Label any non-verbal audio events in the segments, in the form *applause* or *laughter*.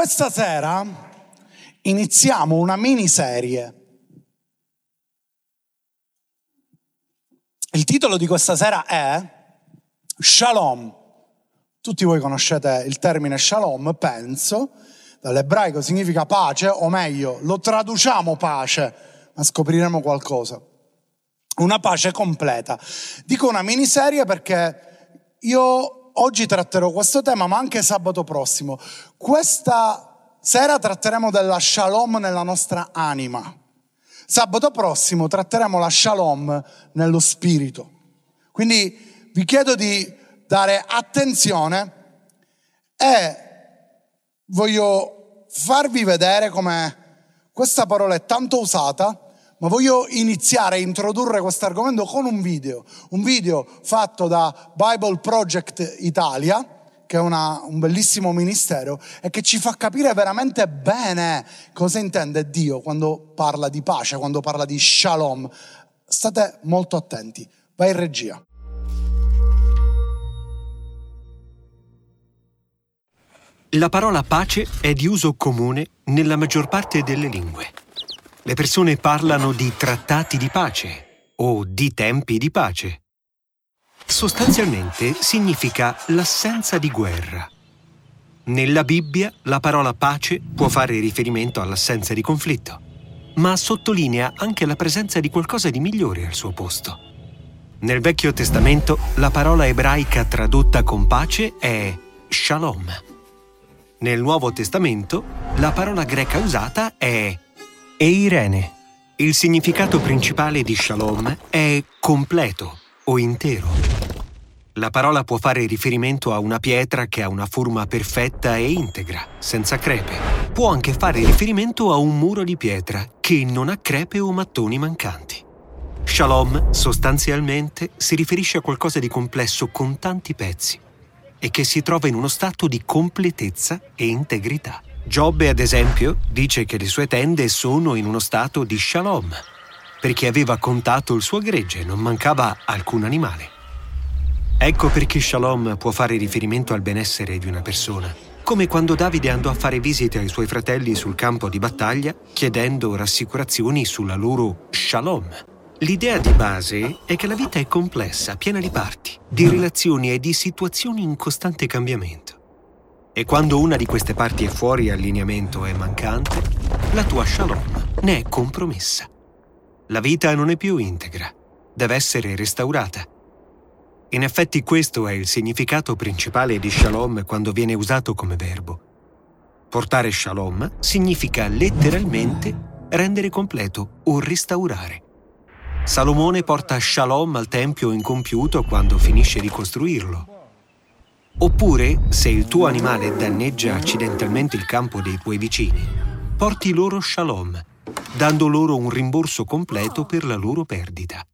Questa sera iniziamo una miniserie. Il titolo di questa sera è Shalom. Tutti voi conoscete il termine shalom, penso, dall'ebraico significa pace, o meglio, lo traduciamo pace, ma scopriremo qualcosa. Una pace completa. Dico una miniserie perché io oggi tratterò questo tema, ma anche sabato prossimo. Questa sera tratteremo della shalom nella nostra anima. Sabato prossimo tratteremo la shalom nello spirito. Quindi vi chiedo di dare attenzione e voglio farvi vedere come questa parola è tanto usata ma voglio iniziare a introdurre questo argomento con un video, un video fatto da Bible Project Italia, che è una, un bellissimo ministero e che ci fa capire veramente bene cosa intende Dio quando parla di pace, quando parla di shalom. State molto attenti. Vai in regia. La parola pace è di uso comune nella maggior parte delle lingue. Le persone parlano di trattati di pace o di tempi di pace. Sostanzialmente significa l'assenza di guerra. Nella Bibbia la parola pace può fare riferimento all'assenza di conflitto, ma sottolinea anche la presenza di qualcosa di migliore al suo posto. Nel Vecchio Testamento la parola ebraica tradotta con pace è shalom. Nel Nuovo Testamento la parola greca usata è e Irene. Il significato principale di shalom è completo o intero. La parola può fare riferimento a una pietra che ha una forma perfetta e integra, senza crepe. Può anche fare riferimento a un muro di pietra che non ha crepe o mattoni mancanti. Shalom sostanzialmente si riferisce a qualcosa di complesso con tanti pezzi e che si trova in uno stato di completezza e integrità. Giobbe, ad esempio, dice che le sue tende sono in uno stato di shalom, perché aveva contato il suo gregge, non mancava alcun animale. Ecco perché shalom può fare riferimento al benessere di una persona, come quando Davide andò a fare visite ai suoi fratelli sul campo di battaglia chiedendo rassicurazioni sulla loro shalom. L'idea di base è che la vita è complessa, piena di parti, di relazioni e di situazioni in costante cambiamento. E quando una di queste parti è fuori allineamento e mancante, la tua shalom ne è compromessa. La vita non è più integra, deve essere restaurata. In effetti questo è il significato principale di shalom quando viene usato come verbo. Portare shalom significa letteralmente rendere completo o restaurare. Salomone porta shalom al tempio incompiuto quando finisce di costruirlo Oppure, se il tuo animale danneggia accidentalmente il campo dei tuoi vicini, porti loro shalom, dando loro un rimborso completo per la loro perdita.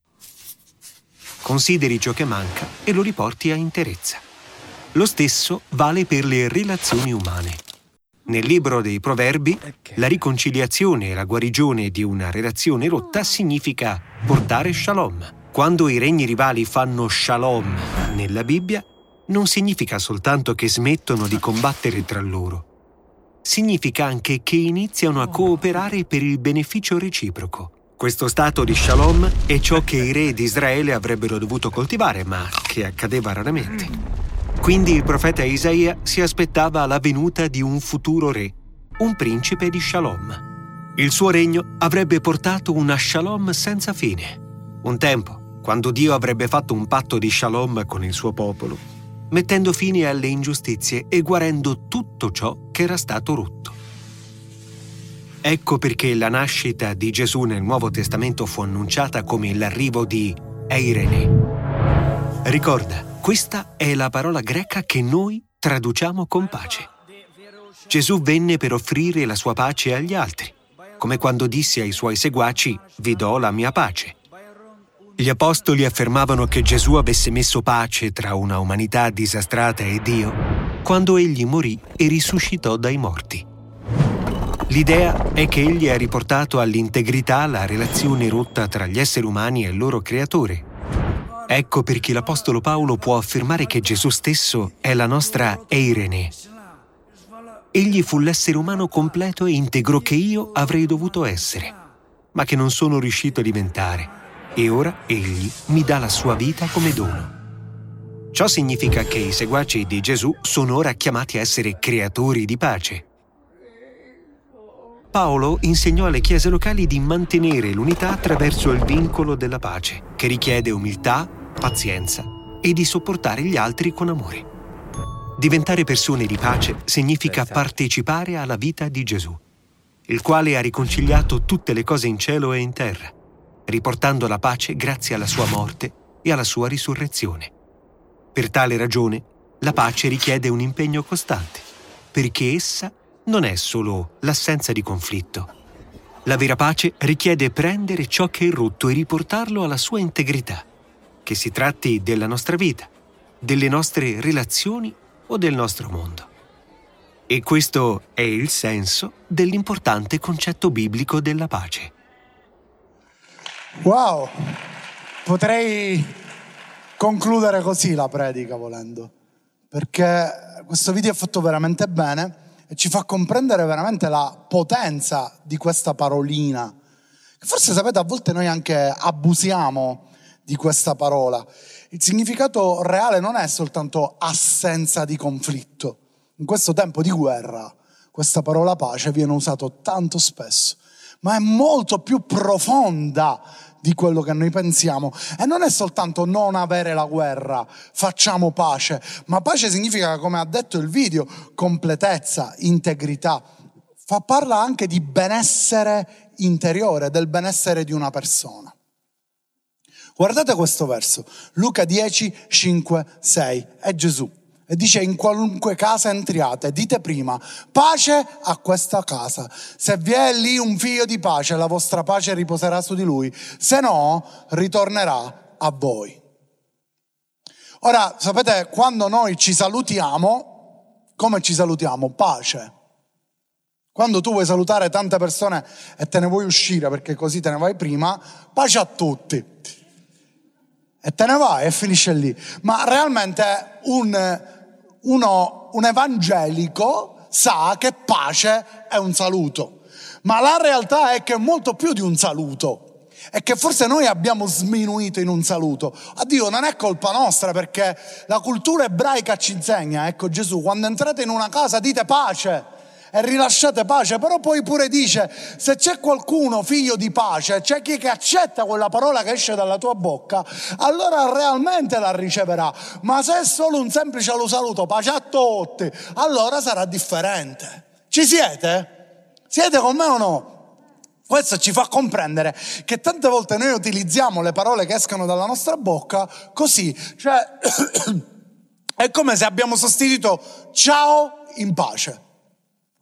Consideri ciò che manca e lo riporti a interezza. Lo stesso vale per le relazioni umane. Nel libro dei Proverbi, la riconciliazione e la guarigione di una relazione rotta significa portare shalom. Quando i regni rivali fanno shalom nella Bibbia, non significa soltanto che smettono di combattere tra loro. Significa anche che iniziano a cooperare per il beneficio reciproco. Questo stato di shalom è ciò che i re di Israele avrebbero dovuto coltivare, ma che accadeva raramente. Quindi il profeta Isaia si aspettava la venuta di un futuro re, un principe di shalom. Il suo regno avrebbe portato una shalom senza fine. Un tempo, quando Dio avrebbe fatto un patto di shalom con il suo popolo, mettendo fine alle ingiustizie e guarendo tutto ciò che era stato rotto. Ecco perché la nascita di Gesù nel Nuovo Testamento fu annunciata come l'arrivo di Eirene. Ricorda, questa è la parola greca che noi traduciamo con pace. Gesù venne per offrire la sua pace agli altri, come quando disse ai suoi seguaci, vi do la mia pace. Gli apostoli affermavano che Gesù avesse messo pace tra una umanità disastrata e Dio quando egli morì e risuscitò dai morti. L'idea è che egli ha riportato all'integrità la relazione rotta tra gli esseri umani e il loro creatore. Ecco perché l'Apostolo Paolo può affermare che Gesù stesso è la nostra Eirene. egli fu l'essere umano completo e integro che io avrei dovuto essere, ma che non sono riuscito a diventare, e ora egli mi dà la sua vita come dono. Ciò significa che i seguaci di Gesù sono ora chiamati a essere creatori di pace. Paolo insegnò alle chiese locali di mantenere l'unità attraverso il vincolo della pace, che richiede umiltà, pazienza e di sopportare gli altri con amore. Diventare persone di pace significa partecipare alla vita di Gesù, il quale ha riconciliato tutte le cose in cielo e in terra, riportando la pace grazie alla sua morte e alla sua risurrezione. Per tale ragione, la pace richiede un impegno costante, perché essa non è solo l'assenza di conflitto. La vera pace richiede prendere ciò che è rotto e riportarlo alla sua integrità, che si tratti della nostra vita, delle nostre relazioni o del nostro mondo. E questo è il senso dell'importante concetto biblico della pace. Wow, potrei concludere così la predica volendo, perché questo video è fatto veramente bene e ci fa comprendere veramente la potenza di questa parolina. Forse sapete, a volte noi anche abusiamo di questa parola. Il significato reale non è soltanto assenza di conflitto. In questo tempo di guerra questa parola pace viene usata tanto spesso, ma è molto più profonda di quello che noi pensiamo. E non è soltanto non avere la guerra, facciamo pace, ma pace significa, come ha detto il video, completezza, integrità. Fa, parla anche di benessere interiore, del benessere di una persona. Guardate questo verso, Luca 10, 5, 6, è Gesù e dice in qualunque casa entriate, dite prima pace a questa casa. Se vi è lì un figlio di pace, la vostra pace riposerà su di lui, se no ritornerà a voi. Ora, sapete, quando noi ci salutiamo, come ci salutiamo? Pace. Quando tu vuoi salutare tante persone e te ne vuoi uscire perché così te ne vai prima, pace a tutti. E te ne vai e finisce lì. Ma realmente un uno, un evangelico sa che pace è un saluto, ma la realtà è che è molto più di un saluto e che forse noi abbiamo sminuito in un saluto. Addio, non è colpa nostra perché la cultura ebraica ci insegna, ecco Gesù, quando entrate in una casa dite pace e rilasciate pace, però poi pure dice, se c'è qualcuno figlio di pace, c'è chi che accetta quella parola che esce dalla tua bocca, allora realmente la riceverà, ma se è solo un semplice lo saluto, pace a tutti, allora sarà differente. Ci siete? Siete con me o no? Questo ci fa comprendere che tante volte noi utilizziamo le parole che escono dalla nostra bocca così, cioè *coughs* è come se abbiamo sostituito ciao in pace.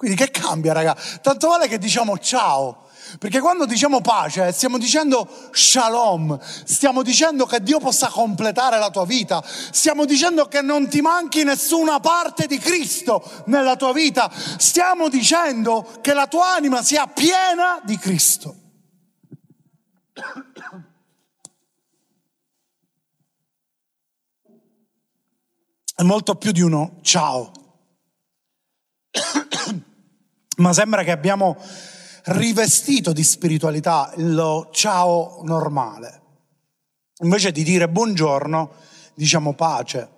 Quindi che cambia, raga? Tanto vale che diciamo ciao. Perché quando diciamo pace stiamo dicendo shalom, stiamo dicendo che Dio possa completare la tua vita, stiamo dicendo che non ti manchi nessuna parte di Cristo nella tua vita, stiamo dicendo che la tua anima sia piena di Cristo. È molto più di uno ciao ma sembra che abbiamo rivestito di spiritualità lo ciao normale. Invece di dire buongiorno, diciamo pace.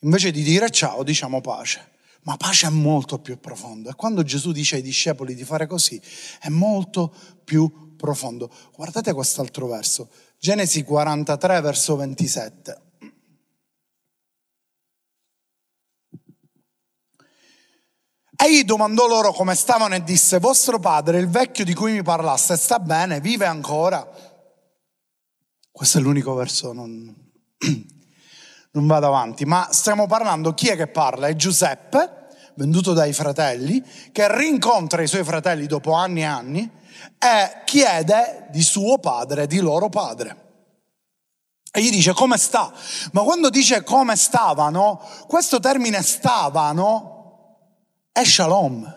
Invece di dire ciao, diciamo pace. Ma pace è molto più profondo. E quando Gesù dice ai discepoli di fare così, è molto più profondo. Guardate quest'altro verso. Genesi 43, verso 27. Egli domandò loro come stavano e disse, vostro padre, il vecchio di cui mi parlaste, sta bene, vive ancora. Questo è l'unico verso, non, *clears throat* non vado avanti, ma stiamo parlando, chi è che parla? È Giuseppe, venduto dai fratelli, che rincontra i suoi fratelli dopo anni e anni e chiede di suo padre, di loro padre. E gli dice come sta? Ma quando dice come stavano, questo termine stavano è shalom.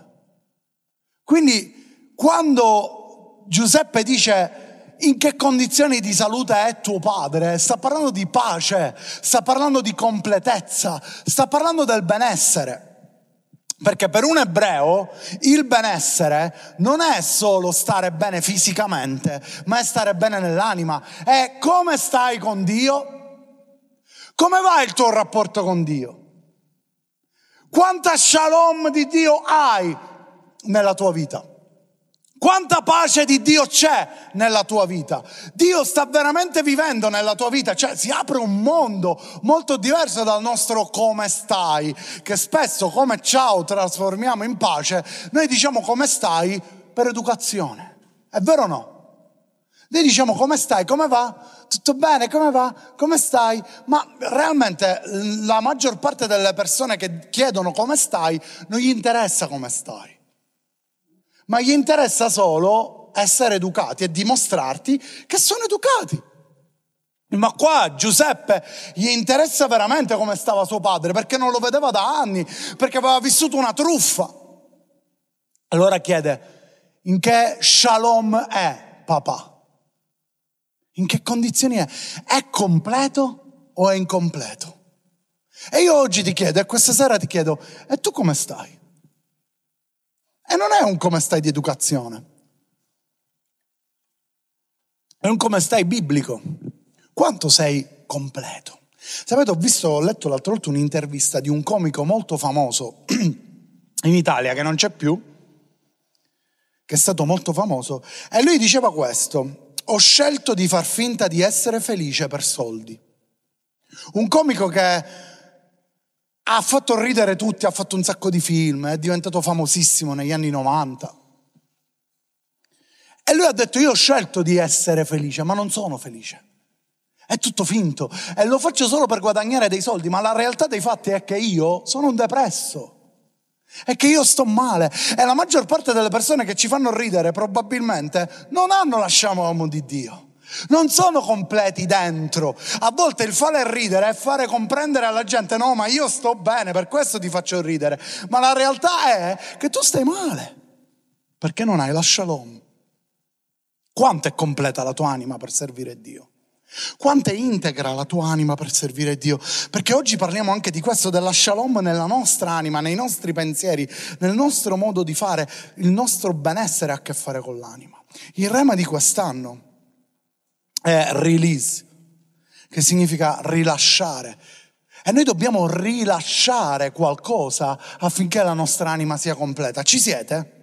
Quindi quando Giuseppe dice in che condizioni di salute è tuo padre, sta parlando di pace, sta parlando di completezza, sta parlando del benessere. Perché per un ebreo il benessere non è solo stare bene fisicamente, ma è stare bene nell'anima. È come stai con Dio? Come va il tuo rapporto con Dio? Quanta shalom di Dio hai nella tua vita? Quanta pace di Dio c'è nella tua vita? Dio sta veramente vivendo nella tua vita, cioè si apre un mondo molto diverso dal nostro come stai, che spesso come ciao trasformiamo in pace, noi diciamo come stai per educazione. È vero o no? Noi diciamo come stai, come va? Tutto bene, come va? Come stai? Ma realmente la maggior parte delle persone che chiedono come stai non gli interessa come stai ma gli interessa solo essere educati e dimostrarti che sono educati. Ma qua Giuseppe gli interessa veramente come stava suo padre, perché non lo vedeva da anni, perché aveva vissuto una truffa. Allora chiede, in che shalom è papà? In che condizioni è? È completo o è incompleto? E io oggi ti chiedo, e questa sera ti chiedo, e tu come stai? E non è un come stai di educazione, è un come stai biblico. Quanto sei completo? Sapete, ho visto, ho letto l'altro volta un'intervista di un comico molto famoso *clears throat* in Italia che non c'è più, che è stato molto famoso, e lui diceva questo, ho scelto di far finta di essere felice per soldi. Un comico che ha fatto ridere tutti, ha fatto un sacco di film, è diventato famosissimo negli anni 90. E lui ha detto io ho scelto di essere felice, ma non sono felice. È tutto finto e lo faccio solo per guadagnare dei soldi, ma la realtà dei fatti è che io sono un depresso. È che io sto male e la maggior parte delle persone che ci fanno ridere probabilmente non hanno la sciamamo di Dio non sono completi dentro. A volte il fare ridere è fare comprendere alla gente no, ma io sto bene, per questo ti faccio ridere. Ma la realtà è che tu stai male, perché non hai la shalom. Quanto è completa la tua anima per servire Dio? Quanto è integra la tua anima per servire Dio? Perché oggi parliamo anche di questo, della shalom nella nostra anima, nei nostri pensieri, nel nostro modo di fare, il nostro benessere ha a che fare con l'anima. Il rema di quest'anno è release, che significa rilasciare. E noi dobbiamo rilasciare qualcosa affinché la nostra anima sia completa. Ci siete?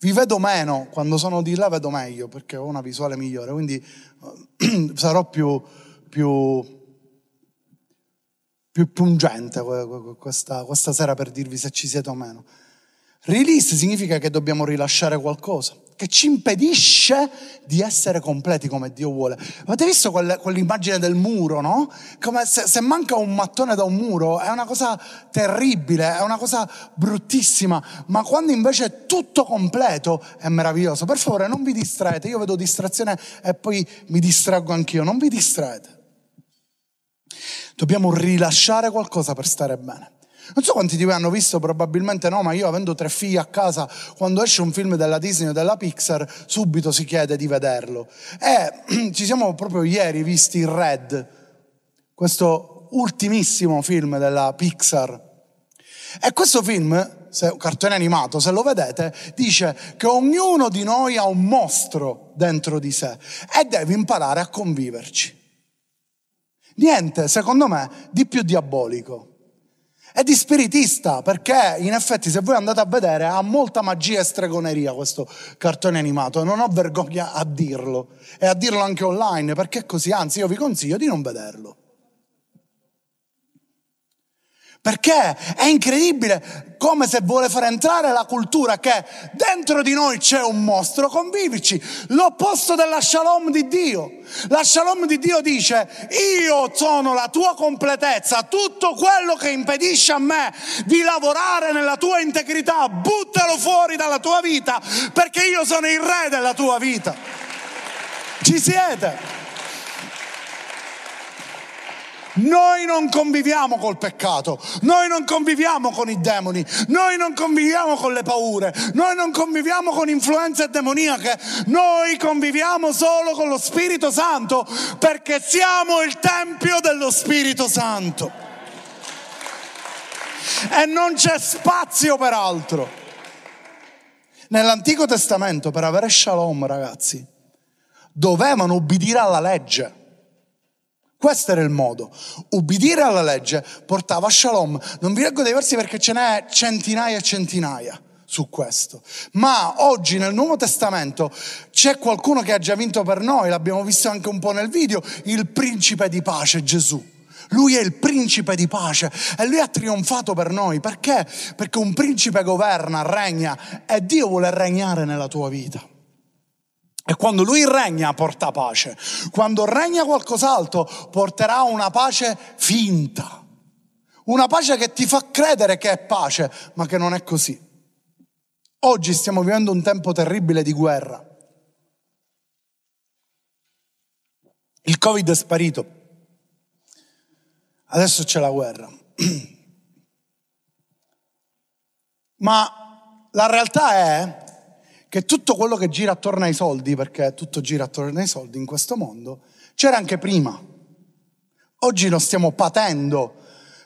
Vi vedo meno, quando sono di là vedo meglio perché ho una visuale migliore, quindi *clears throat* sarò più, più, più pungente questa, questa sera per dirvi se ci siete o meno. Release significa che dobbiamo rilasciare qualcosa che ci impedisce di essere completi come Dio vuole. Avete visto quell'immagine del muro, no? Come se, se, manca un mattone da un muro è una cosa terribile, è una cosa bruttissima, ma quando invece è tutto completo è meraviglioso. Per favore non vi distraete, io vedo distrazione e poi mi distraggo anch'io, non vi distraete. Dobbiamo rilasciare qualcosa per stare bene. Non so quanti di voi hanno visto, probabilmente no, ma io avendo tre figli a casa, quando esce un film della Disney o della Pixar, subito si chiede di vederlo. E *clears throat* ci siamo proprio ieri visti Red, questo ultimissimo film della Pixar. E questo film, se, cartone animato, se lo vedete, dice che ognuno di noi ha un mostro dentro di sé e deve imparare a conviverci. Niente, secondo me, di più diabolico. È di spiritista perché in effetti se voi andate a vedere ha molta magia e stregoneria questo cartone animato. Non ho vergogna a dirlo. E a dirlo anche online perché è così, anzi io vi consiglio di non vederlo. Perché è incredibile come se vuole far entrare la cultura che dentro di noi c'è un mostro, convivici, l'opposto della shalom di Dio. La shalom di Dio dice, io sono la tua completezza, tutto quello che impedisce a me di lavorare nella tua integrità, buttalo fuori dalla tua vita, perché io sono il re della tua vita. Ci siete? Noi non conviviamo col peccato, noi non conviviamo con i demoni, noi non conviviamo con le paure, noi non conviviamo con influenze demoniache, noi conviviamo solo con lo Spirito Santo perché siamo il Tempio dello Spirito Santo. e non c'è spazio per altro. Nell'Antico Testamento per avere shalom, ragazzi, dovevano ubbidire alla legge. Questo era il modo. Ubbidire alla legge portava shalom. Non vi leggo dei versi perché ce n'è centinaia e centinaia su questo. Ma oggi nel Nuovo Testamento c'è qualcuno che ha già vinto per noi, l'abbiamo visto anche un po' nel video, il principe di pace, Gesù. Lui è il principe di pace e lui ha trionfato per noi. Perché? Perché un principe governa, regna e Dio vuole regnare nella tua vita. E quando lui regna porta pace. Quando regna qualcos'altro porterà una pace finta. Una pace che ti fa credere che è pace, ma che non è così. Oggi stiamo vivendo un tempo terribile di guerra. Il Covid è sparito. Adesso c'è la guerra. *clears throat* Ma la realtà è che tutto quello che gira attorno ai soldi, perché tutto gira attorno ai soldi in questo mondo, c'era anche prima. Oggi lo stiamo patendo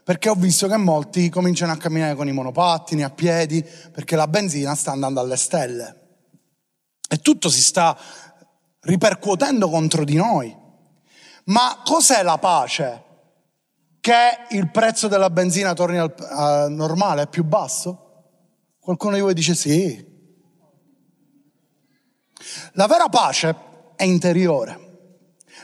perché ho visto che molti cominciano a camminare con i monopattini, a piedi, perché la benzina sta andando alle stelle. E tutto si sta ripercuotendo contro di noi. Ma cos'è la pace? Che il prezzo della benzina torni al, al normale, più basso? Qualcuno di voi dice sì, la vera pace è interiore.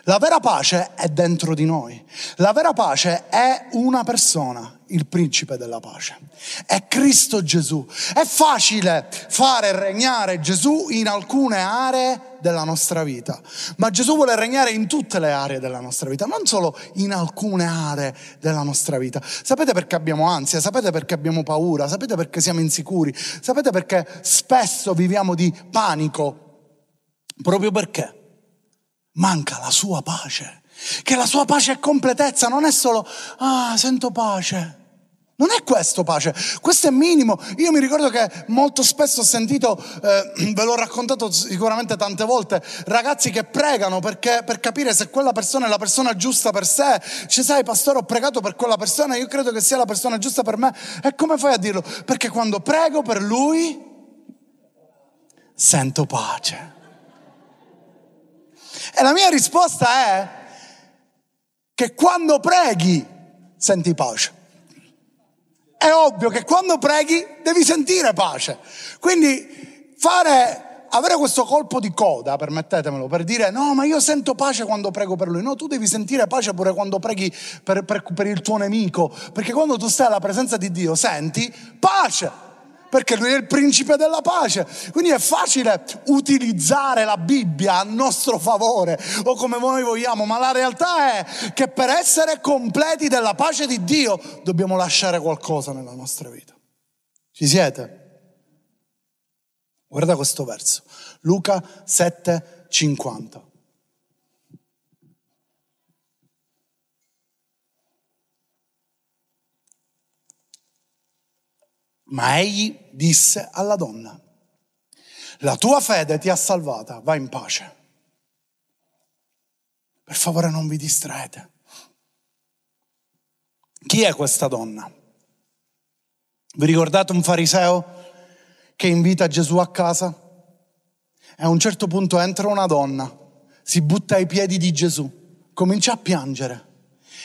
La vera pace è dentro di noi. La vera pace è una persona, il principe della pace. È Cristo Gesù. È facile fare regnare Gesù in alcune aree della nostra vita, ma Gesù vuole regnare in tutte le aree della nostra vita, non solo in alcune aree della nostra vita. Sapete perché abbiamo ansia? Sapete perché abbiamo paura? Sapete perché siamo insicuri? Sapete perché spesso viviamo di panico? Proprio perché manca la sua pace. Che la sua pace è completezza, non è solo, ah, sento pace. Non è questo pace, questo è minimo. Io mi ricordo che molto spesso ho sentito, eh, *clears throat* ve l'ho raccontato sicuramente tante volte, ragazzi che pregano perché, per capire se quella persona è la persona giusta per sé. Ci sai, pastore, ho pregato per quella persona, io credo che sia la persona giusta per me. E come fai a dirlo? Perché quando prego per lui, sento pace. E la mia risposta è che quando preghi senti pace. È ovvio che quando preghi devi sentire pace. Quindi fare, avere questo colpo di coda, permettetemelo, per dire no, ma io sento pace quando prego per lui. No, tu devi sentire pace pure quando preghi per, per, per il tuo nemico, perché quando tu stai alla presenza di Dio senti pace perché lui è il principe della pace. Quindi è facile utilizzare la Bibbia a nostro favore o come noi vogliamo, ma la realtà è che per essere completi della pace di Dio dobbiamo lasciare qualcosa nella nostra vita. Ci siete? Guarda questo verso, Luca 7, Ma egli disse alla donna, la tua fede ti ha salvata, va in pace. Per favore non vi distraete. Chi è questa donna? Vi ricordate un fariseo che invita Gesù a casa? E a un certo punto entra una donna, si butta ai piedi di Gesù, comincia a piangere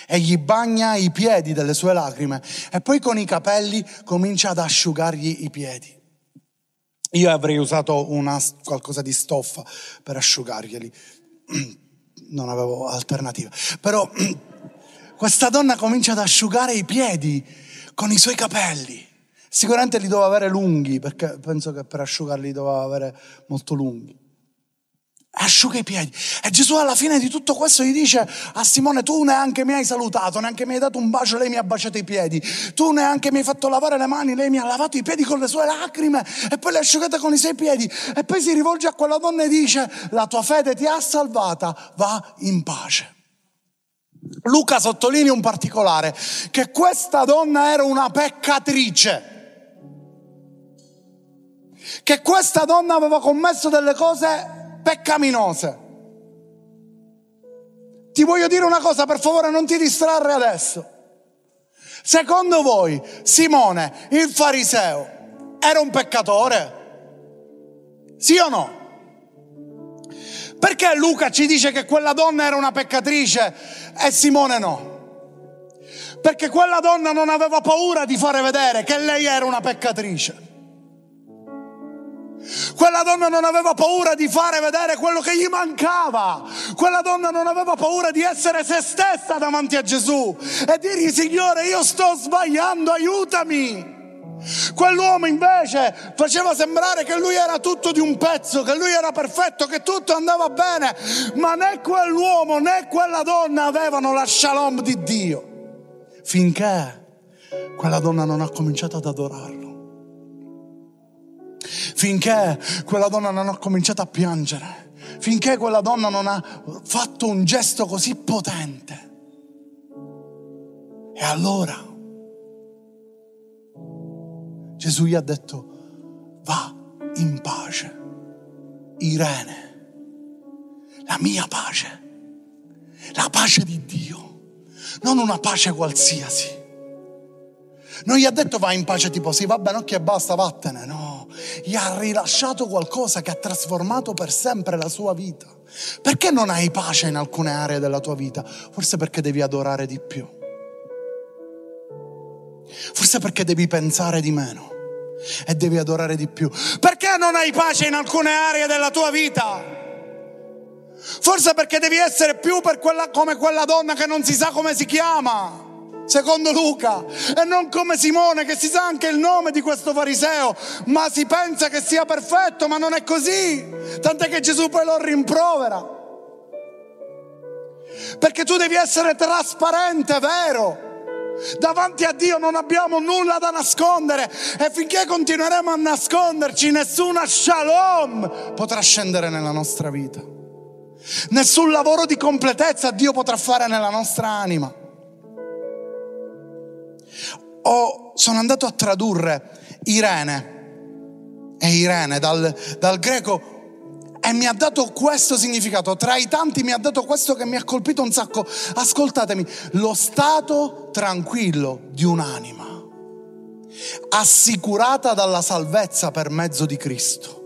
e gli bagna i piedi delle sue lacrime e poi con i capelli comincia ad asciugargli i piedi. Io avrei usato una, qualcosa di stoffa per asciugarglieli, *clears throat* non avevo alternativa. Però *clears throat* questa donna comincia ad asciugare i piedi con i suoi capelli. Sicuramente li doveva avere lunghi, perché penso che per asciugarli doveva avere molto lunghi asciuga i piedi. E Gesù alla fine di tutto questo gli dice a Simone, tu neanche mi hai salutato, neanche mi hai dato un bacio, lei mi ha baciato i piedi. Tu neanche mi hai fatto lavare le mani, lei mi ha lavato i piedi con le sue lacrime e poi le ha asciugate con i suoi piedi. E poi si rivolge a quella donna e dice, la tua fede ti ha salvata, va in pace. Luca sottolinea un particolare, che questa donna era una peccatrice che questa donna aveva commesso delle cose peccaminose. Ti voglio dire una cosa, per favore non ti distrarre adesso. Secondo voi Simone, il fariseo, era un peccatore? Sì o no? Perché Luca ci dice che quella donna era una peccatrice e Simone no? Perché quella donna non aveva paura di fare vedere che lei era una peccatrice. Quella donna non aveva paura di fare vedere quello che gli mancava. Quella donna non aveva paura di essere se stessa davanti a Gesù e dirgli Signore io sto sbagliando, aiutami. Quell'uomo invece faceva sembrare che lui era tutto di un pezzo, che lui era perfetto, che tutto andava bene, ma né quell'uomo né quella donna avevano la shalom di Dio. Finché quella donna non ha cominciato ad adorarlo finché quella donna non ha cominciato a piangere, finché quella donna non ha fatto un gesto così potente. E allora Gesù gli ha detto, va in pace, Irene, la mia pace, la pace di Dio, non una pace qualsiasi. Non gli ha detto va in pace tipo sì, va bene, ok, basta, vattene, no gli ha rilasciato qualcosa che ha trasformato per sempre la sua vita. Perché non hai pace in alcune aree della tua vita? Forse perché devi adorare di più. Forse perché devi pensare di meno e devi adorare di più. Perché non hai pace in alcune aree della tua vita? Forse perché devi essere più quella, come quella donna che non si sa come si chiama secondo Luca, e non come Simone che si sa anche il nome di questo fariseo, ma si pensa che sia perfetto, ma non è così, tant'è che Gesù poi lo rimprovera. Perché tu devi essere trasparente, vero? Davanti a Dio non abbiamo nulla da nascondere e finché continueremo a nasconderci nessuna shalom potrà scendere nella nostra vita. Nessun lavoro di completezza Dio potrà fare nella nostra anima ho, sono andato a tradurre Irene e Irene dal, dal greco e mi ha dato questo significato. Tra i tanti mi ha dato questo che mi ha colpito un sacco. Ascoltatemi, lo stato tranquillo di un'anima, assicurata dalla salvezza per mezzo di Cristo.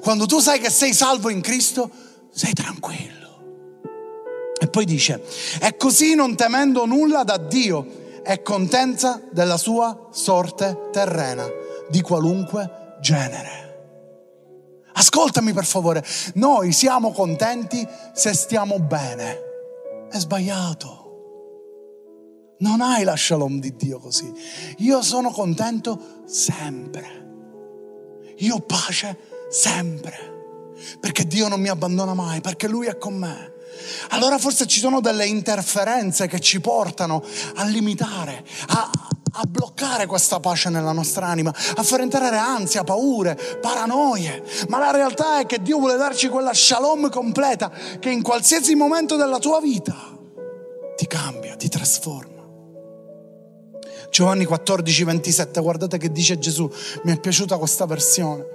Quando tu sai che sei salvo in Cristo, sei tranquillo. E poi dice, e così non temendo nulla da Dio è contenta della sua sorte terrena, di qualunque genere. Ascoltami per favore, noi siamo contenti se stiamo bene. È sbagliato. Non hai la shalom di Dio così. Io sono contento sempre. Io ho pace sempre. Perché Dio non mi abbandona mai, perché Lui è con me allora forse ci sono delle interferenze che ci portano a limitare, a, a bloccare questa pace nella nostra anima, a far entrare ansia, paure, paranoie. Ma la realtà è che Dio vuole darci quella shalom completa che in qualsiasi momento della tua vita ti cambia, ti trasforma. Giovanni 14, 27, guardate che dice Gesù, mi è piaciuta questa versione.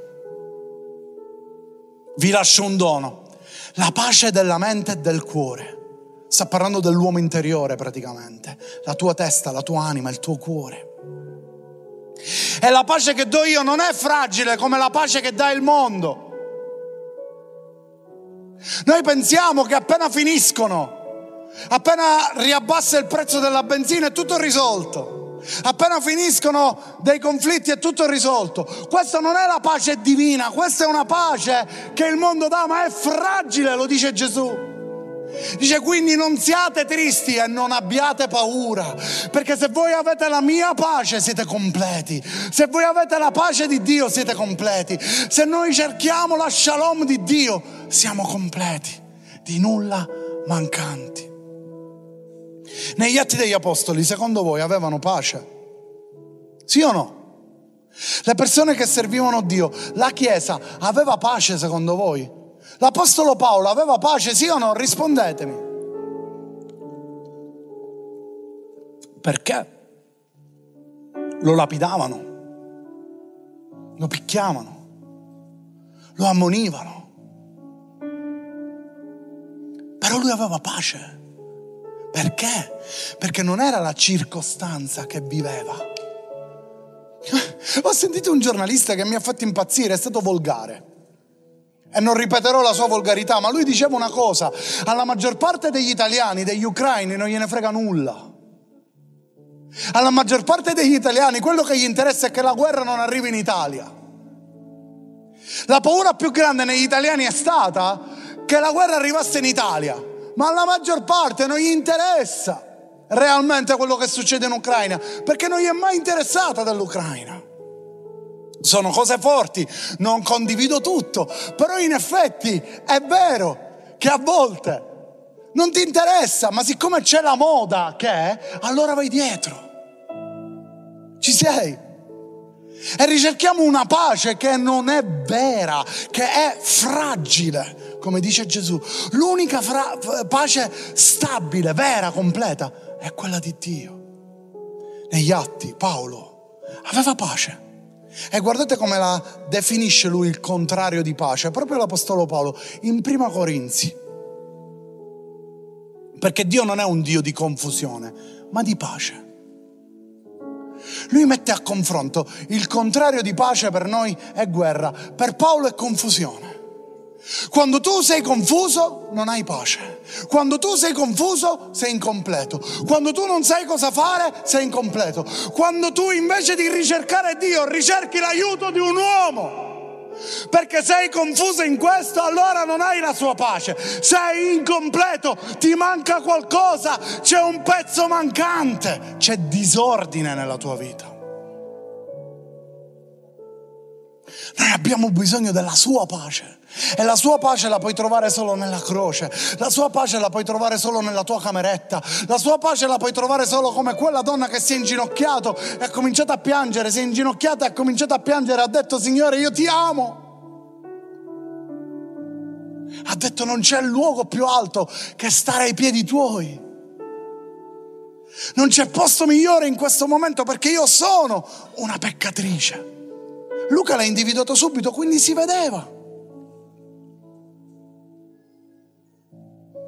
Vi lascio un dono la pace della mente e del cuore. Sta parlando dell'uomo interiore praticamente, la tua testa, la tua anima, il tuo cuore. E la pace che do io non è fragile come la pace che dà il mondo. Noi pensiamo che appena finiscono, appena riabbassa il prezzo della benzina è tutto risolto. Appena finiscono dei conflitti è tutto risolto. Questa non è la pace divina, questa è una pace che il mondo dà, ma è fragile, lo dice Gesù. Dice quindi non siate tristi e non abbiate paura, perché se voi avete la mia pace siete completi, se voi avete la pace di Dio siete completi, se noi cerchiamo la shalom di Dio siamo completi, di nulla mancanti. Negli atti degli apostoli, secondo voi, avevano pace? Sì o no? Le persone che servivano Dio, la Chiesa aveva pace secondo voi? L'Apostolo Paolo aveva pace, sì o no? Rispondetemi. Perché? Lo lapidavano, lo picchiavano, lo ammonivano. Però lui aveva pace Perché? Perché non era la circostanza che viveva. Ho sentito un giornalista che mi ha fatto impazzire, è stato volgare. E non ripeterò la sua volgarità, ma lui diceva una cosa, alla maggior parte degli italiani, degli ucraini, non gliene frega nulla. Alla maggior parte degli italiani quello che gli interessa è che la guerra non arrivi in Italia. La paura più grande negli italiani è stata che la guerra arrivasse in Italia, ma alla maggior parte non gli interessa realmente quello che succede in Ucraina, perché non gli è mai interessata dell'Ucraina. Sono cose forti, non condivido tutto, però in effetti è vero che a volte non ti interessa, ma siccome c'è la moda che è, allora vai dietro. Ci sei? E ricerchiamo una pace che non è vera, che è fragile, come dice Gesù. L'unica fra- pace stabile, vera, completa, è quella di Dio. Negli atti Paolo aveva pace. E guardate come la definisce lui il contrario di pace, proprio l'Apostolo Paolo, in Prima Corinzi. Perché Dio non è un Dio di confusione, ma di pace. Lui mette a confronto il contrario di pace per noi è guerra, per Paolo è confusione. Quando tu sei confuso non hai pace. Quando tu sei confuso sei incompleto. Quando tu non sai cosa fare sei incompleto. Quando tu invece di ricercare Dio ricerchi l'aiuto di un uomo. Perché sei confuso in questo, allora non hai la sua pace. Sei incompleto, ti manca qualcosa, c'è un pezzo mancante, c'è disordine nella tua vita. Noi abbiamo bisogno della sua pace. E la sua pace la puoi trovare solo nella croce, la sua pace la puoi trovare solo nella tua cameretta, la sua pace la puoi trovare solo come quella donna che si è inginocchiato e ha cominciato a piangere, si è inginocchiata e ha cominciato a piangere ha detto Signore io ti amo. Ha detto non c'è luogo più alto che stare ai piedi tuoi. Non c'è posto migliore in questo momento perché io sono una peccatrice. Luca l'ha individuato subito, quindi si vedeva.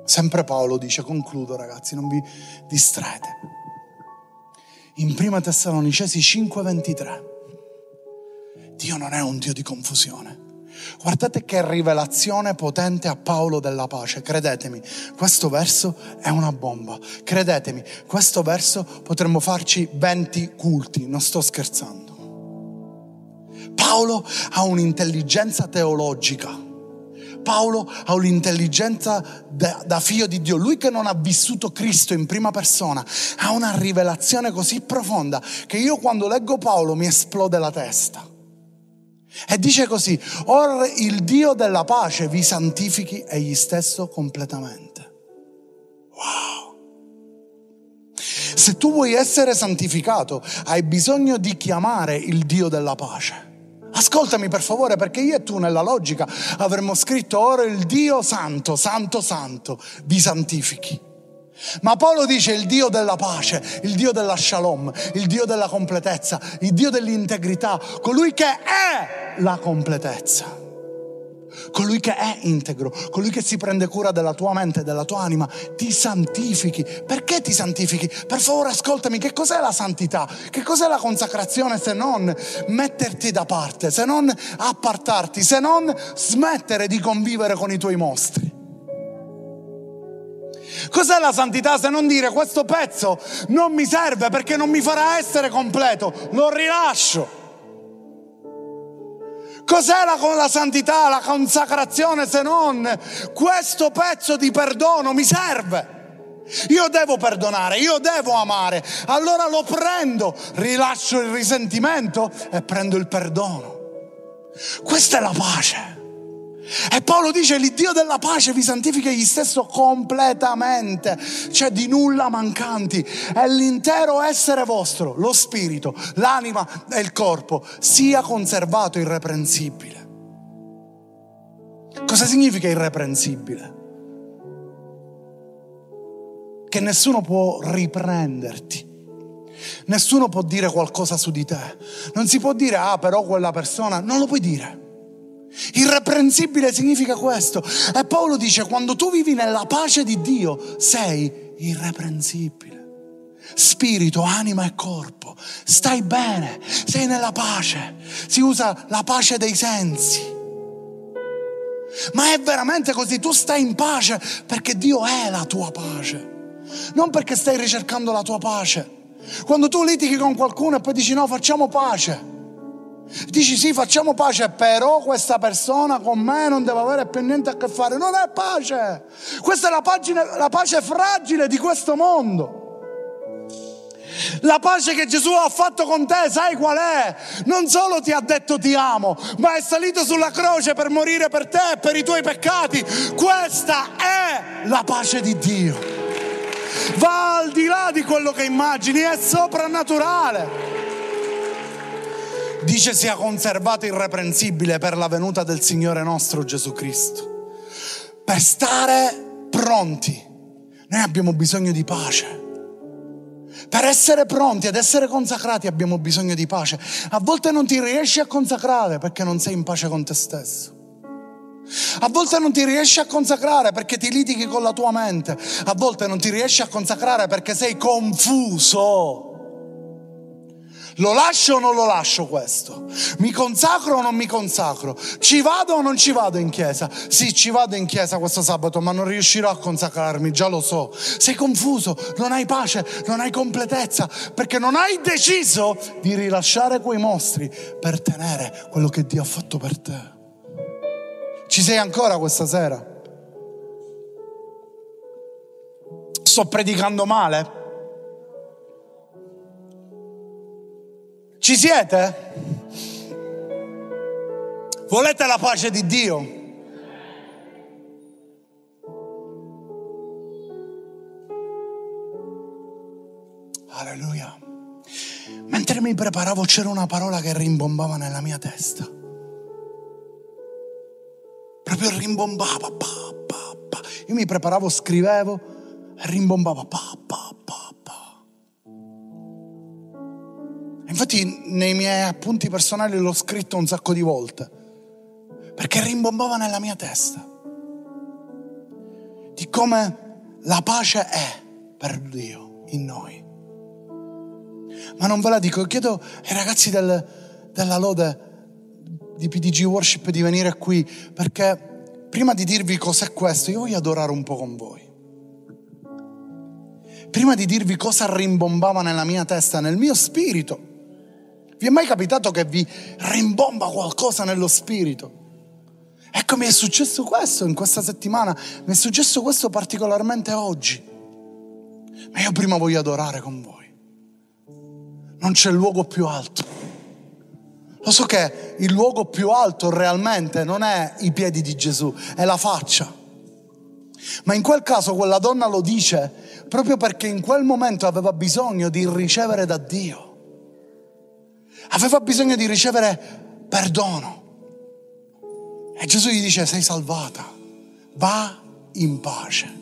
Sempre Paolo dice, concludo ragazzi, non vi distraete. In prima Tessalonicesi 5:23, Dio non è un Dio di confusione. Guardate che rivelazione potente a Paolo della pace, credetemi, questo verso è una bomba, credetemi, questo verso potremmo farci 20 culti, non sto scherzando. Paolo ha un'intelligenza teologica Paolo ha un'intelligenza da, da, figlio di Dio, lui che non ha vissuto Cristo in prima persona, ha una rivelazione così profonda che io quando leggo Paolo mi esplode la testa. E dice così, or il Dio della pace vi santifichi egli stesso completamente. Wow! Se tu vuoi essere santificato, hai bisogno di chiamare il Dio della pace. Ascoltami per favore perché io e tu nella logica avremmo scritto ora il Dio santo, santo, santo, vi santifichi. Ma Paolo dice il Dio della pace, il Dio della shalom, il Dio della completezza, il Dio dell'integrità, colui che è la completezza colui che è integro, colui che si prende cura della tua mente, della tua anima, ti santifichi. Perché ti santifichi? Per favore ascoltami, che cos'è la santità? Che cos'è la consacrazione se non metterti da parte, se non appartarti, se non smettere di convivere con i tuoi mostri? Cos'è la santità se non dire questo pezzo non mi serve perché non mi farà essere completo, lo rilascio? Cos'è la, la santità, la consacrazione se non questo pezzo di perdono mi serve? Io devo perdonare, io devo amare. Allora lo prendo, rilascio il risentimento e prendo il perdono. Questa è la pace. E Paolo dice, l'Iddio della pace vi santifica egli stesso completamente, cioè di nulla mancanti. E l'intero essere vostro, lo spirito, l'anima e il corpo, sia conservato irreprensibile. Cosa significa irreprensibile? Che nessuno può riprenderti. Nessuno può dire qualcosa su di te. Non si può dire, ah, però quella persona, non lo puoi dire. Irreprensibile significa questo. E Paolo dice, quando tu vivi nella pace di Dio, sei irreprensibile. Spirito, anima e corpo. Stai bene, sei nella pace. Si usa la pace dei sensi. Ma è veramente così, tu stai in pace perché Dio è la tua pace, non perché stai ricercando la tua pace. Quando tu litighi con qualcuno e poi dici no, facciamo pace. Dici sì, facciamo pace, però questa persona con me non deve avere più niente a che fare. Non è pace. Questa è la, pagina, la pace fragile di questo mondo. La pace che Gesù ha fatto con te, sai qual è? Non solo ti ha detto ti amo, ma è salito sulla croce per morire per te e per i tuoi peccati. Questa è la pace di Dio. Va al di là di quello che immagini, è soprannaturale. Dice sia conservato irreprensibile per la venuta del Signore nostro Gesù Cristo. Per stare pronti, noi abbiamo bisogno di pace. Per essere pronti ad essere consacrati abbiamo bisogno di pace. A volte non ti riesci a consacrare perché non sei in pace con te stesso. A volte non ti riesci a consacrare perché ti litighi con la tua mente. A volte non ti riesci a consacrare perché sei confuso. Lo lascio o non lo lascio questo? Mi consacro o non mi consacro? Ci vado o non ci vado in chiesa? Sì, ci vado in chiesa questo sabato, ma non riuscirò a consacrarmi, già lo so. Sei confuso, non hai pace, non hai completezza, perché non hai deciso di rilasciare quei mostri per tenere quello che Dio ha fatto per te. Ci sei ancora questa sera? Sto predicando male? Ci siete? Volete la pace di Dio? Alleluia. Mentre mi preparavo c'era una parola che rimbombava nella mia testa. Proprio rimbombava. Pa, pa, pa. Io mi preparavo, scrivevo e rimbombava. Pa, pa, pa. Infatti nei miei appunti personali l'ho scritto un sacco di volte, perché rimbombava nella mia testa di come la pace è per Dio in noi. Ma non ve la dico, chiedo ai ragazzi del, della lode di PDG Worship di venire qui, perché prima di dirvi cos'è questo, io voglio adorare un po' con voi. Prima di dirvi cosa rimbombava nella mia testa, nel mio spirito, vi è mai capitato che vi rimbomba qualcosa nello spirito? Ecco, mi è successo questo in questa settimana, mi è successo questo particolarmente oggi. Ma io prima voglio adorare con voi. Non c'è luogo più alto. Lo so che il luogo più alto realmente non è i piedi di Gesù, è la faccia. Ma in quel caso quella donna lo dice proprio perché in quel momento aveva bisogno di ricevere da Dio aveva bisogno di ricevere perdono. E Gesù gli dice, sei salvata, va in pace.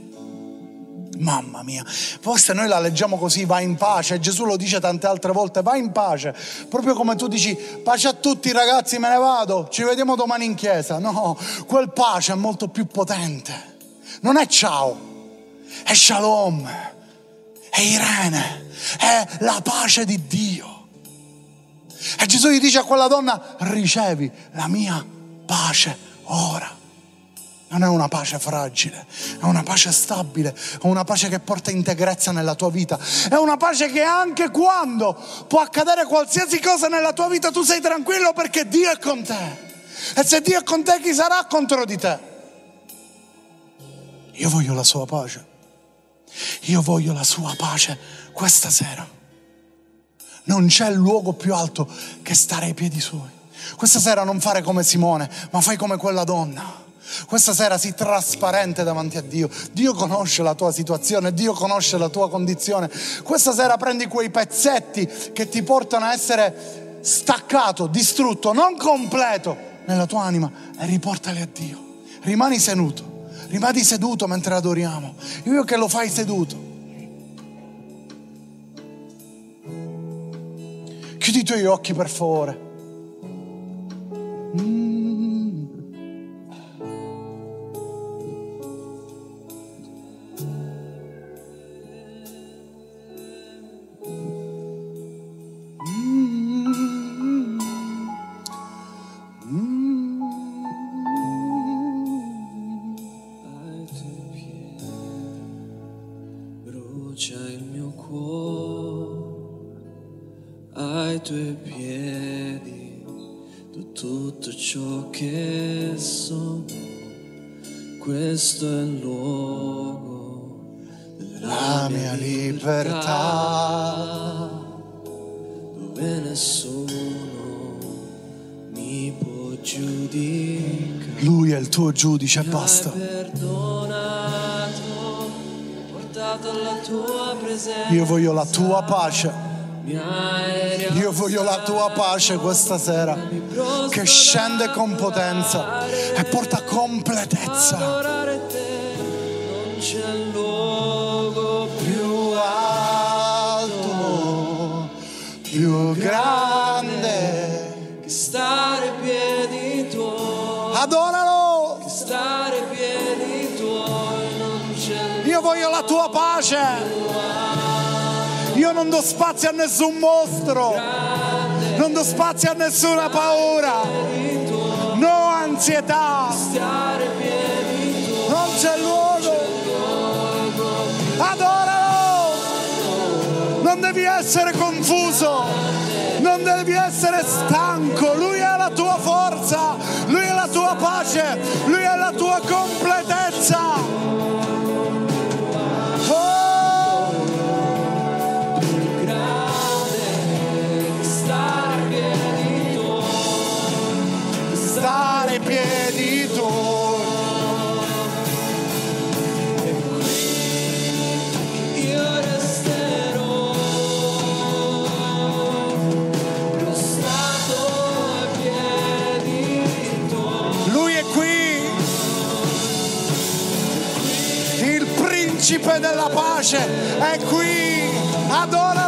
Mamma mia, forse noi la leggiamo così, va in pace, Gesù lo dice tante altre volte, va in pace, proprio come tu dici, pace a tutti ragazzi, me ne vado, ci vediamo domani in chiesa. No, quel pace è molto più potente, non è ciao, è shalom, è Irene, è la pace di Dio. E Gesù gli dice a quella donna, ricevi la mia pace ora. Non è una pace fragile, è una pace stabile, è una pace che porta integrezza nella tua vita, è una pace che anche quando può accadere qualsiasi cosa nella tua vita tu sei tranquillo perché Dio è con te. E se Dio è con te chi sarà contro di te? Io voglio la sua pace. Io voglio la sua pace questa sera. Non c'è luogo più alto che stare ai piedi suoi. Questa sera non fare come Simone, ma fai come quella donna. Questa sera sii trasparente davanti a Dio. Dio conosce la tua situazione, Dio conosce la tua condizione. Questa sera prendi quei pezzetti che ti portano a essere staccato, distrutto, non completo nella tua anima e riportali a Dio. Rimani seduto, rimani seduto mentre adoriamo. Io che lo fai seduto. Chiudi i tuoi occhi per favore. Mm. Ai tuoi piedi tu tutto ciò che sono questo è il luogo La mia libertà. dove nessuno mi può giudicare Lui è il tuo giudice e basta. portato alla tua presenza. Io voglio la tua pace. Io voglio la tua pace questa sera che scende con potenza e porta completezza. adorare te. Non c'è luogo più Più alto, più grande. che stare ai piedi tuoi. Adoralo. Stare ai piedi tuoi. Non c'è Io voglio la tua pace. Io non do spazio a nessun mostro. Non do spazio a nessuna paura. No ansietà. Non c'è luogo. Adoralo. Non devi essere confuso. Non devi essere stanco. Lui è la tua forza. Lui è la tua pace. Lui è la tua completezza. Principe della pace è qui. Adoralo.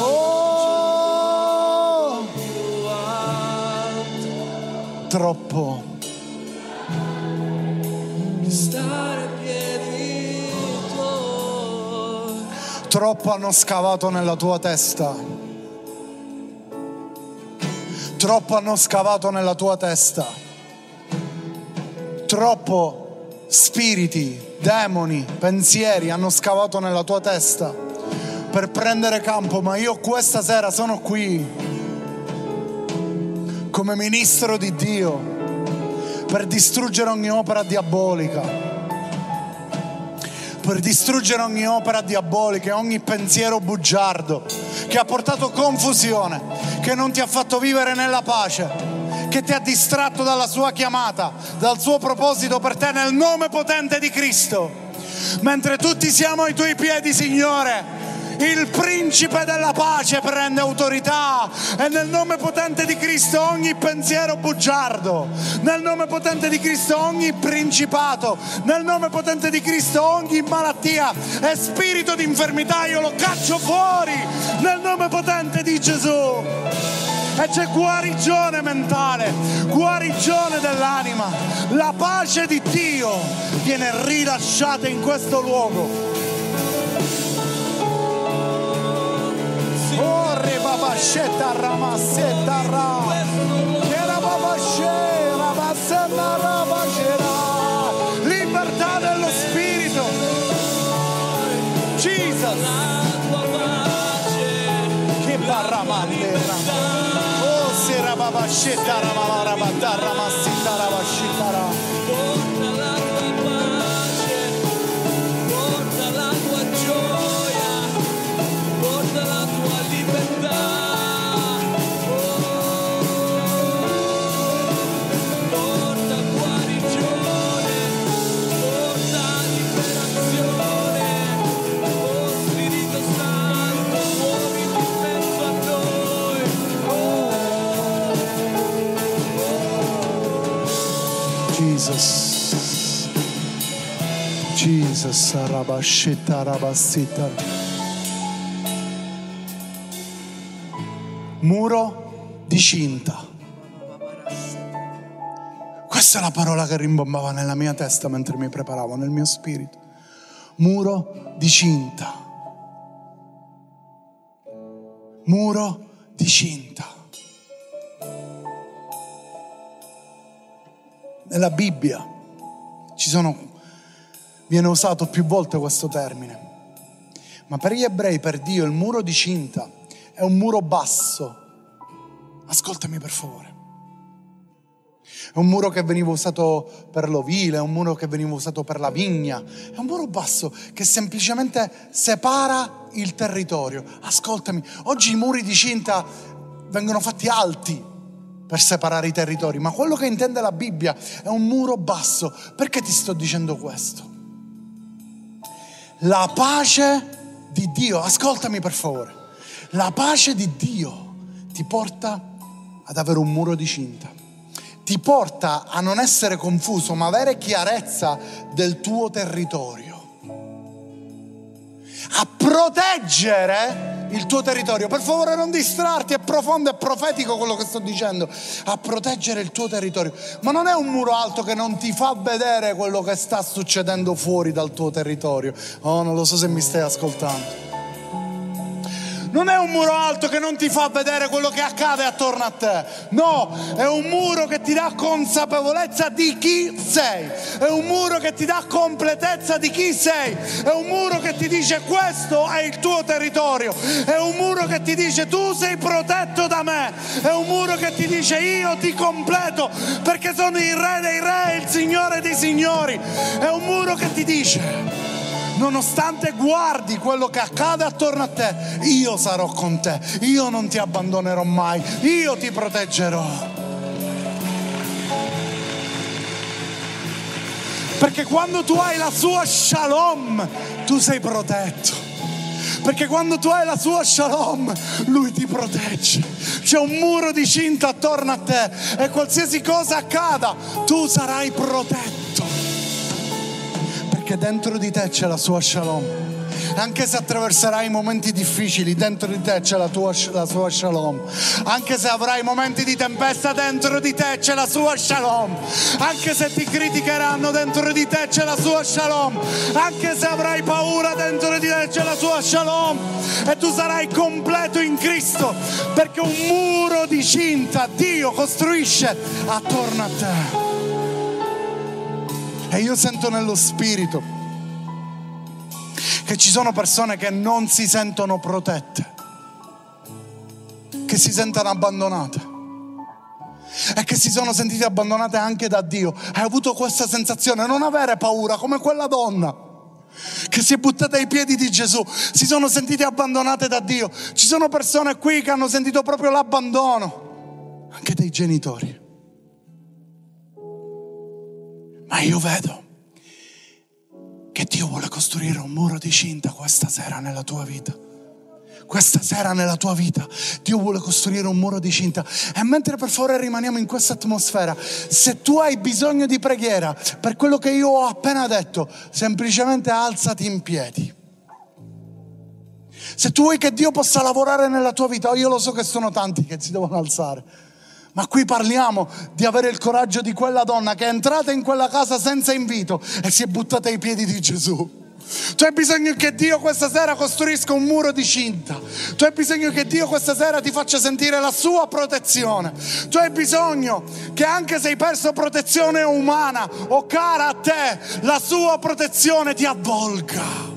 Oh, troppo. Troppo hanno scavato nella tua testa. Troppo hanno scavato nella tua testa. Troppo spiriti, demoni, pensieri hanno scavato nella tua testa per prendere campo, ma io questa sera sono qui come ministro di Dio per distruggere ogni opera diabolica per distruggere ogni opera diabolica e ogni pensiero bugiardo che ha portato confusione, che non ti ha fatto vivere nella pace, che ti ha distratto dalla sua chiamata, dal suo proposito per te nel nome potente di Cristo. Mentre tutti siamo ai tuoi piedi, Signore, il principe della pace prende autorità e nel nome potente di Cristo ogni pensiero bugiardo, nel nome potente di Cristo ogni principato, nel nome potente di Cristo ogni malattia e spirito di infermità io lo caccio fuori nel nome potente di Gesù. E c'è guarigione mentale, guarigione dell'anima. La pace di Dio viene rilasciata in questo luogo. Orre babascetta ramassetta ra. Che la babascera, bassella rabascera. Libertà dello spirito. Jesus. Sera babascetta ramala rabatta ramassetta Muro di cinta. Questa è la parola che rimbombava nella mia testa mentre mi preparavo, nel mio spirito. Muro di cinta. Muro di cinta. Nella Bibbia ci sono, viene usato più volte questo termine, ma per gli ebrei, per Dio, il muro di cinta è un muro basso. Ascoltami per favore. È un muro che veniva usato per l'ovile, è un muro che veniva usato per la vigna, è un muro basso che semplicemente separa il territorio. Ascoltami, oggi i muri di cinta vengono fatti alti per separare i territori, ma quello che intende la Bibbia è un muro basso. Perché ti sto dicendo questo? La pace di Dio, ascoltami per favore, la pace di Dio ti porta ad avere un muro di cinta ti porta a non essere confuso, ma avere chiarezza del tuo territorio. A proteggere il tuo territorio. Per favore non distrarti, è profondo e profetico quello che sto dicendo. A proteggere il tuo territorio. Ma non è un muro alto che non ti fa vedere quello che sta succedendo fuori dal tuo territorio. Oh, non lo so se mi stai ascoltando. Non è un muro alto che non ti fa vedere quello che accade attorno a te. No, è un muro che ti dà consapevolezza di chi sei. È un muro che ti dà completezza di chi sei. È un muro che ti dice questo è il tuo territorio. È un muro che ti dice tu sei protetto da me. È un muro che ti dice io ti completo perché sono il re dei re, il signore dei signori. È un muro che ti dice nonostante guardi quello che accade attorno a te, io sarò con te, io non ti abbandonerò mai, io ti proteggerò. Perché quando tu hai la sua shalom, tu sei protetto. Perché quando tu hai la sua shalom, lui ti protegge. C'è un muro di cinta attorno a te e qualsiasi cosa accada, tu sarai protetto perché dentro di te c'è la sua shalom. Anche se attraverserai momenti difficili, dentro di te c'è la, tua, la sua shalom. Anche se avrai momenti di tempesta, dentro di te c'è la sua shalom. Anche se ti criticheranno, dentro di te c'è la sua shalom. Anche se avrai paura, dentro di te c'è la sua shalom. E tu sarai completo in Cristo, perché un muro di cinta Dio costruisce attorno a te. E io sento nello spirito che ci sono persone che non si sentono protette, che si sentono abbandonate e che si sono sentite abbandonate anche da Dio. Hai avuto questa sensazione, non avere paura come quella donna che si è buttata ai piedi di Gesù, si sono sentite abbandonate da Dio. Ci sono persone qui che hanno sentito proprio l'abbandono, anche dei genitori. Ma io vedo che Dio vuole costruire un muro di cinta questa sera nella tua vita. Questa sera nella tua vita Dio vuole costruire un muro di cinta. E mentre per favore rimaniamo in questa atmosfera, se tu hai bisogno di preghiera per quello che io ho appena detto, semplicemente alzati in piedi. Se tu vuoi che Dio possa lavorare nella tua vita, io lo so che sono tanti che si devono alzare. Ma qui parliamo di avere il coraggio di quella donna che è entrata in quella casa senza invito e si è buttata ai piedi di Gesù. Tu hai bisogno che Dio questa sera costruisca un muro di cinta. Tu hai bisogno che Dio questa sera ti faccia sentire la sua protezione. Tu hai bisogno che anche se hai perso protezione umana o cara a te, la sua protezione ti avvolga.